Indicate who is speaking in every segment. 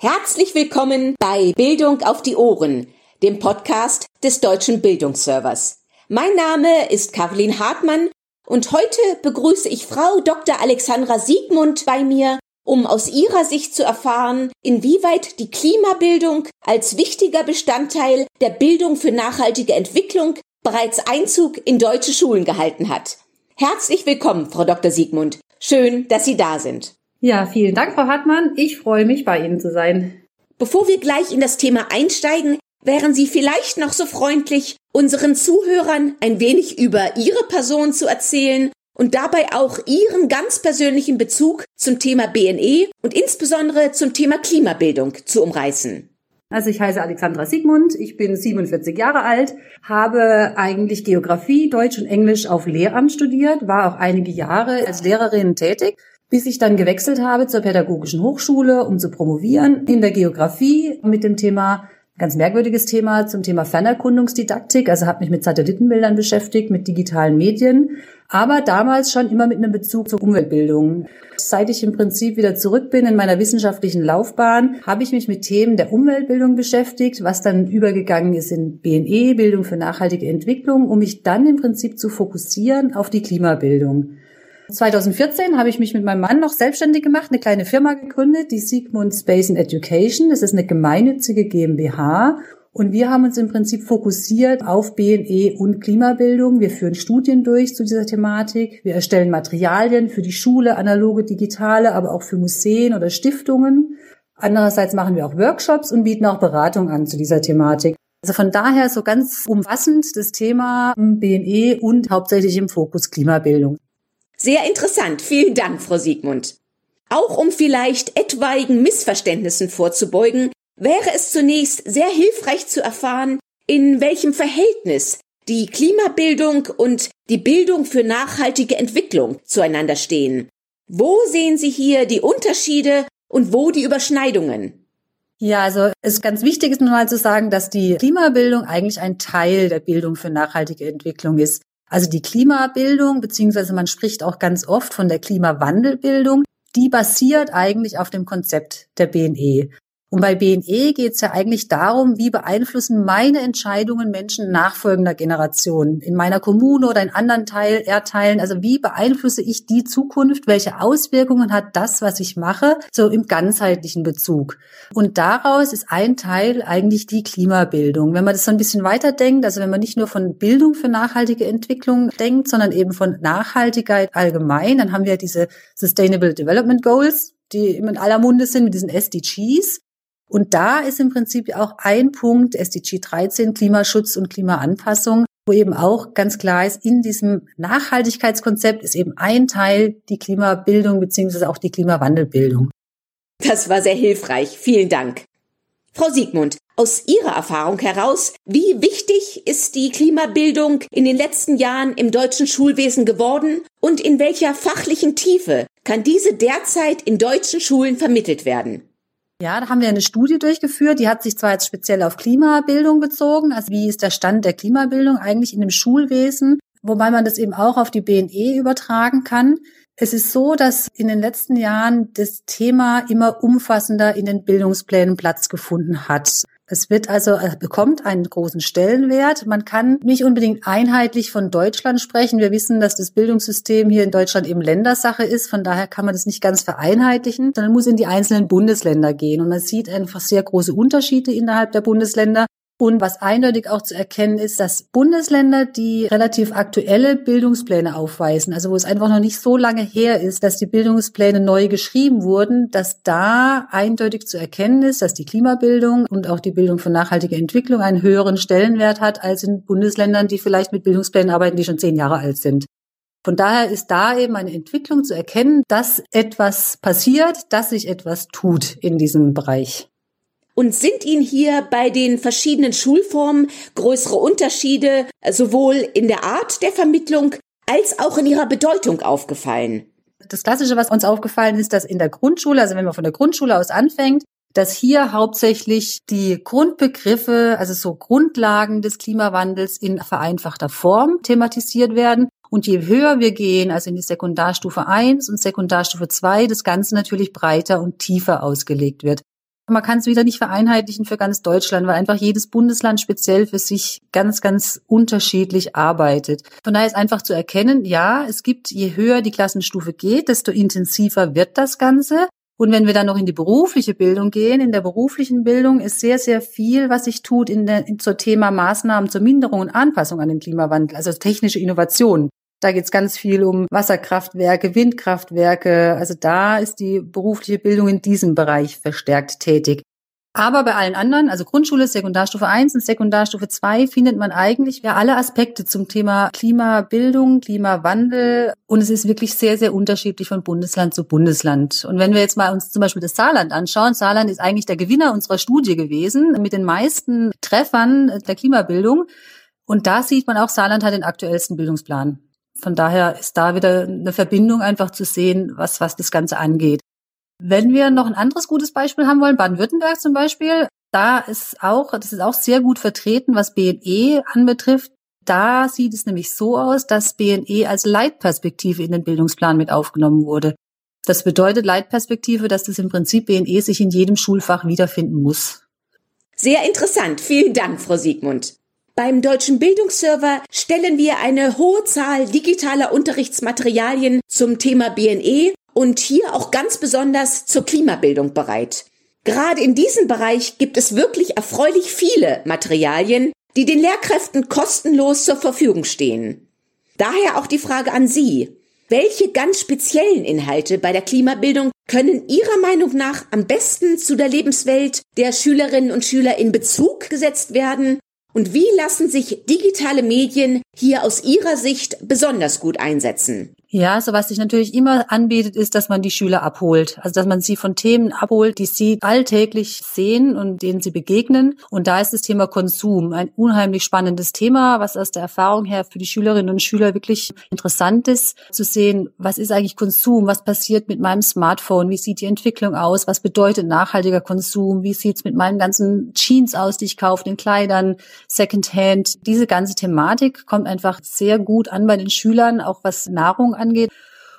Speaker 1: Herzlich willkommen bei Bildung auf die Ohren, dem Podcast des Deutschen Bildungsservers. Mein Name ist Caroline Hartmann und heute begrüße ich Frau Dr. Alexandra Siegmund bei mir, um aus ihrer Sicht zu erfahren, inwieweit die Klimabildung als wichtiger Bestandteil der Bildung für nachhaltige Entwicklung bereits Einzug in deutsche Schulen gehalten hat. Herzlich willkommen, Frau Dr. Siegmund. Schön, dass Sie da sind.
Speaker 2: Ja, vielen Dank, Frau Hartmann. Ich freue mich, bei Ihnen zu sein.
Speaker 1: Bevor wir gleich in das Thema einsteigen, wären Sie vielleicht noch so freundlich, unseren Zuhörern ein wenig über Ihre Person zu erzählen und dabei auch Ihren ganz persönlichen Bezug zum Thema BNE und insbesondere zum Thema Klimabildung zu umreißen.
Speaker 2: Also ich heiße Alexandra Siegmund, ich bin 47 Jahre alt, habe eigentlich Geografie, Deutsch und Englisch auf Lehramt studiert, war auch einige Jahre als Lehrerin tätig bis ich dann gewechselt habe zur Pädagogischen Hochschule, um zu promovieren in der Geografie mit dem Thema ganz merkwürdiges Thema zum Thema Fernerkundungsdidaktik, also habe mich mit Satellitenbildern beschäftigt, mit digitalen Medien, aber damals schon immer mit einem Bezug zur Umweltbildung. Seit ich im Prinzip wieder zurück bin in meiner wissenschaftlichen Laufbahn, habe ich mich mit Themen der Umweltbildung beschäftigt, was dann übergegangen ist in BNE, Bildung für nachhaltige Entwicklung, um mich dann im Prinzip zu fokussieren auf die Klimabildung. 2014 habe ich mich mit meinem Mann noch selbstständig gemacht, eine kleine Firma gegründet, die Sigmund Space and Education. Das ist eine gemeinnützige GmbH. Und wir haben uns im Prinzip fokussiert auf BNE und Klimabildung. Wir führen Studien durch zu dieser Thematik. Wir erstellen Materialien für die Schule, analoge, digitale, aber auch für Museen oder Stiftungen. Andererseits machen wir auch Workshops und bieten auch Beratung an zu dieser Thematik. Also von daher so ganz umfassend das Thema BNE und hauptsächlich im Fokus Klimabildung.
Speaker 1: Sehr interessant. Vielen Dank, Frau Siegmund. Auch um vielleicht etwaigen Missverständnissen vorzubeugen, wäre es zunächst sehr hilfreich zu erfahren, in welchem Verhältnis die Klimabildung und die Bildung für nachhaltige Entwicklung zueinander stehen. Wo sehen Sie hier die Unterschiede und wo die Überschneidungen?
Speaker 2: Ja, also es ist ganz wichtig ist nun mal zu sagen, dass die Klimabildung eigentlich ein Teil der Bildung für nachhaltige Entwicklung ist. Also die Klimabildung, beziehungsweise man spricht auch ganz oft von der Klimawandelbildung, die basiert eigentlich auf dem Konzept der BNE. Und bei BNE geht es ja eigentlich darum, wie beeinflussen meine Entscheidungen Menschen nachfolgender Generationen in meiner Kommune oder in anderen Teil, Erdteilen. Also wie beeinflusse ich die Zukunft? Welche Auswirkungen hat das, was ich mache, so im ganzheitlichen Bezug? Und daraus ist ein Teil eigentlich die Klimabildung. Wenn man das so ein bisschen weiterdenkt, also wenn man nicht nur von Bildung für nachhaltige Entwicklung denkt, sondern eben von Nachhaltigkeit allgemein, dann haben wir diese Sustainable Development Goals, die in aller Munde sind mit diesen SDGs. Und da ist im Prinzip auch ein Punkt, SDG 13, Klimaschutz und Klimaanpassung, wo eben auch ganz klar ist, in diesem Nachhaltigkeitskonzept ist eben ein Teil die Klimabildung beziehungsweise auch die Klimawandelbildung.
Speaker 1: Das war sehr hilfreich. Vielen Dank. Frau Siegmund, aus Ihrer Erfahrung heraus, wie wichtig ist die Klimabildung in den letzten Jahren im deutschen Schulwesen geworden und in welcher fachlichen Tiefe kann diese derzeit in deutschen Schulen vermittelt werden?
Speaker 2: Ja, da haben wir eine Studie durchgeführt, die hat sich zwar jetzt speziell auf Klimabildung bezogen, also wie ist der Stand der Klimabildung eigentlich in dem Schulwesen, wobei man das eben auch auf die BNE übertragen kann. Es ist so, dass in den letzten Jahren das Thema immer umfassender in den Bildungsplänen Platz gefunden hat. Es wird also, er bekommt einen großen Stellenwert. Man kann nicht unbedingt einheitlich von Deutschland sprechen. Wir wissen, dass das Bildungssystem hier in Deutschland eben Ländersache ist. Von daher kann man das nicht ganz vereinheitlichen, sondern muss in die einzelnen Bundesländer gehen. Und man sieht einfach sehr große Unterschiede innerhalb der Bundesländer. Und was eindeutig auch zu erkennen ist, dass Bundesländer, die relativ aktuelle Bildungspläne aufweisen, also wo es einfach noch nicht so lange her ist, dass die Bildungspläne neu geschrieben wurden, dass da eindeutig zu erkennen ist, dass die Klimabildung und auch die Bildung für nachhaltige Entwicklung einen höheren Stellenwert hat als in Bundesländern, die vielleicht mit Bildungsplänen arbeiten, die schon zehn Jahre alt sind. Von daher ist da eben eine Entwicklung zu erkennen, dass etwas passiert, dass sich etwas tut in diesem Bereich.
Speaker 1: Und sind Ihnen hier bei den verschiedenen Schulformen größere Unterschiede sowohl in der Art der Vermittlung als auch in ihrer Bedeutung aufgefallen?
Speaker 2: Das Klassische, was uns aufgefallen ist, dass in der Grundschule, also wenn man von der Grundschule aus anfängt, dass hier hauptsächlich die Grundbegriffe, also so Grundlagen des Klimawandels in vereinfachter Form thematisiert werden. Und je höher wir gehen, also in die Sekundarstufe 1 und Sekundarstufe 2, das Ganze natürlich breiter und tiefer ausgelegt wird. Man kann es wieder nicht vereinheitlichen für ganz Deutschland, weil einfach jedes Bundesland speziell für sich ganz, ganz unterschiedlich arbeitet. Von daher ist einfach zu erkennen, ja, es gibt, je höher die Klassenstufe geht, desto intensiver wird das Ganze. Und wenn wir dann noch in die berufliche Bildung gehen, in der beruflichen Bildung ist sehr, sehr viel, was sich tut in der, in, zur Thema Maßnahmen zur Minderung und Anpassung an den Klimawandel, also technische Innovation. Da geht es ganz viel um Wasserkraftwerke, Windkraftwerke. Also da ist die berufliche Bildung in diesem Bereich verstärkt tätig. Aber bei allen anderen, also Grundschule, Sekundarstufe 1 und Sekundarstufe 2, findet man eigentlich ja alle Aspekte zum Thema Klimabildung, Klimawandel. Und es ist wirklich sehr, sehr unterschiedlich von Bundesland zu Bundesland. Und wenn wir jetzt mal uns zum Beispiel das Saarland anschauen, Saarland ist eigentlich der Gewinner unserer Studie gewesen mit den meisten Treffern der Klimabildung. Und da sieht man auch, Saarland hat den aktuellsten Bildungsplan. Von daher ist da wieder eine Verbindung einfach zu sehen, was, was das Ganze angeht. Wenn wir noch ein anderes gutes Beispiel haben wollen, Baden-Württemberg zum Beispiel, da ist auch, das ist auch sehr gut vertreten, was BNE anbetrifft. Da sieht es nämlich so aus, dass BNE als Leitperspektive in den Bildungsplan mit aufgenommen wurde. Das bedeutet Leitperspektive, dass das im Prinzip BNE sich in jedem Schulfach wiederfinden muss.
Speaker 1: Sehr interessant. Vielen Dank, Frau Siegmund. Beim Deutschen Bildungsserver stellen wir eine hohe Zahl digitaler Unterrichtsmaterialien zum Thema BNE und hier auch ganz besonders zur Klimabildung bereit. Gerade in diesem Bereich gibt es wirklich erfreulich viele Materialien, die den Lehrkräften kostenlos zur Verfügung stehen. Daher auch die Frage an Sie. Welche ganz speziellen Inhalte bei der Klimabildung können Ihrer Meinung nach am besten zu der Lebenswelt der Schülerinnen und Schüler in Bezug gesetzt werden und wie lassen sich digitale Medien hier aus Ihrer Sicht besonders gut einsetzen?
Speaker 2: Ja, also was sich natürlich immer anbietet, ist, dass man die Schüler abholt. Also dass man sie von Themen abholt, die sie alltäglich sehen und denen sie begegnen. Und da ist das Thema Konsum ein unheimlich spannendes Thema, was aus der Erfahrung her für die Schülerinnen und Schüler wirklich interessant ist, zu sehen, was ist eigentlich Konsum, was passiert mit meinem Smartphone, wie sieht die Entwicklung aus, was bedeutet nachhaltiger Konsum, wie sieht's mit meinen ganzen Jeans aus, die ich kaufe, den Kleidern, Secondhand. Diese ganze Thematik kommt einfach sehr gut an bei den Schülern, auch was Nahrung angeht.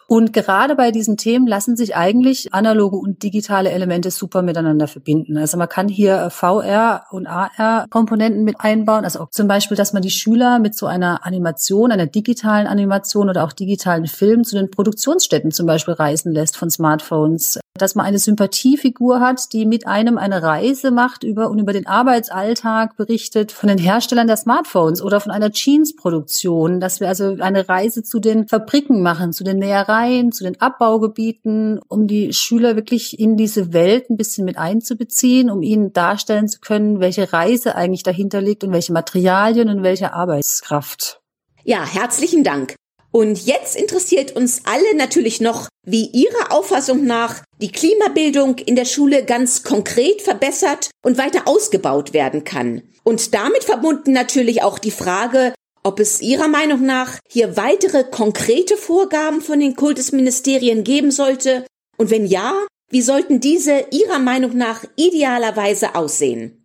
Speaker 2: Und gerade bei diesen Themen lassen sich eigentlich analoge und digitale Elemente super miteinander verbinden. Also man kann hier VR und AR Komponenten mit einbauen. Also zum Beispiel, dass man die Schüler mit so einer Animation, einer digitalen Animation oder auch digitalen Film zu den Produktionsstätten zum Beispiel reisen lässt von Smartphones dass man eine Sympathiefigur hat, die mit einem eine Reise macht über und über den Arbeitsalltag berichtet von den Herstellern der Smartphones oder von einer Jeans-Produktion, dass wir also eine Reise zu den Fabriken machen, zu den Nähereien, zu den Abbaugebieten, um die Schüler wirklich in diese Welt ein bisschen mit einzubeziehen, um ihnen darstellen zu können, welche Reise eigentlich dahinter liegt und welche Materialien und welche Arbeitskraft.
Speaker 1: Ja, herzlichen Dank. Und jetzt interessiert uns alle natürlich noch, wie Ihrer Auffassung nach die Klimabildung in der Schule ganz konkret verbessert und weiter ausgebaut werden kann. Und damit verbunden natürlich auch die Frage, ob es Ihrer Meinung nach hier weitere konkrete Vorgaben von den Kultusministerien geben sollte und wenn ja, wie sollten diese Ihrer Meinung nach idealerweise aussehen?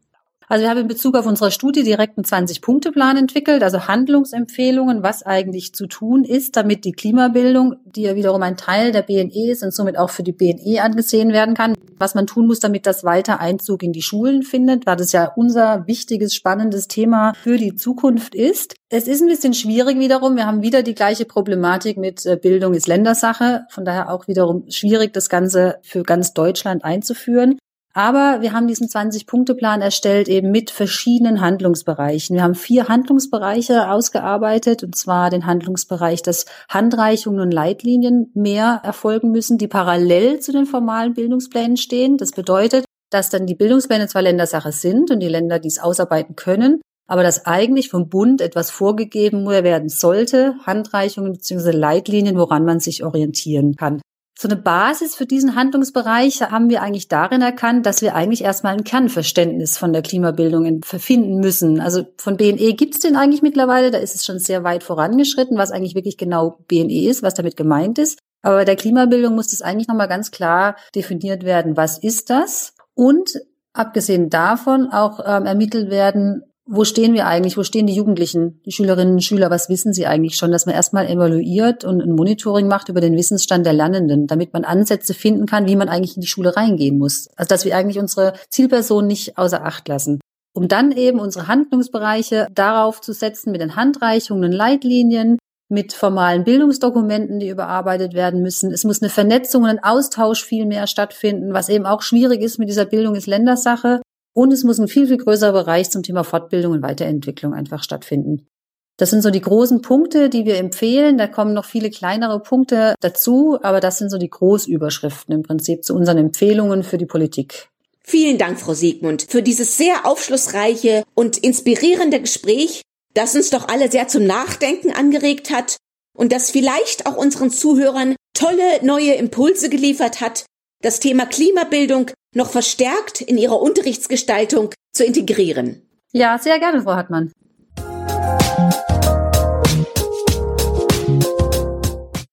Speaker 2: Also wir haben in Bezug auf unsere Studie direkt einen 20-Punkte-Plan entwickelt, also Handlungsempfehlungen, was eigentlich zu tun ist, damit die Klimabildung, die ja wiederum ein Teil der BNE ist und somit auch für die BNE angesehen werden kann, was man tun muss, damit das weiter Einzug in die Schulen findet, weil das ja unser wichtiges, spannendes Thema für die Zukunft ist. Es ist ein bisschen schwierig wiederum. Wir haben wieder die gleiche Problematik mit äh, Bildung ist Ländersache. Von daher auch wiederum schwierig, das Ganze für ganz Deutschland einzuführen. Aber wir haben diesen 20-Punkte-Plan erstellt eben mit verschiedenen Handlungsbereichen. Wir haben vier Handlungsbereiche ausgearbeitet, und zwar den Handlungsbereich, dass Handreichungen und Leitlinien mehr erfolgen müssen, die parallel zu den formalen Bildungsplänen stehen. Das bedeutet, dass dann die Bildungspläne zwar Ländersache sind und die Länder dies ausarbeiten können, aber dass eigentlich vom Bund etwas vorgegeben werden sollte, Handreichungen bzw. Leitlinien, woran man sich orientieren kann. So eine Basis für diesen Handlungsbereich haben wir eigentlich darin erkannt, dass wir eigentlich erstmal ein Kernverständnis von der Klimabildung verfinden müssen. Also von BNE gibt es den eigentlich mittlerweile, da ist es schon sehr weit vorangeschritten, was eigentlich wirklich genau BNE ist, was damit gemeint ist. Aber bei der Klimabildung muss das eigentlich nochmal ganz klar definiert werden, was ist das? Und abgesehen davon auch ähm, ermittelt werden, wo stehen wir eigentlich, wo stehen die Jugendlichen, die Schülerinnen und Schüler, was wissen sie eigentlich schon, dass man erstmal evaluiert und ein Monitoring macht über den Wissensstand der Lernenden, damit man Ansätze finden kann, wie man eigentlich in die Schule reingehen muss. Also dass wir eigentlich unsere Zielperson nicht außer Acht lassen. Um dann eben unsere Handlungsbereiche darauf zu setzen mit den Handreichungen, Leitlinien, mit formalen Bildungsdokumenten, die überarbeitet werden müssen. Es muss eine Vernetzung und ein Austausch viel mehr stattfinden, was eben auch schwierig ist mit dieser Bildung ist Ländersache. Und es muss ein viel, viel größerer Bereich zum Thema Fortbildung und Weiterentwicklung einfach stattfinden. Das sind so die großen Punkte, die wir empfehlen. Da kommen noch viele kleinere Punkte dazu, aber das sind so die Großüberschriften im Prinzip zu unseren Empfehlungen für die Politik.
Speaker 1: Vielen Dank, Frau Siegmund, für dieses sehr aufschlussreiche und inspirierende Gespräch, das uns doch alle sehr zum Nachdenken angeregt hat und das vielleicht auch unseren Zuhörern tolle neue Impulse geliefert hat, das Thema Klimabildung noch verstärkt in ihrer Unterrichtsgestaltung zu integrieren.
Speaker 2: Ja, sehr gerne, Frau Hartmann.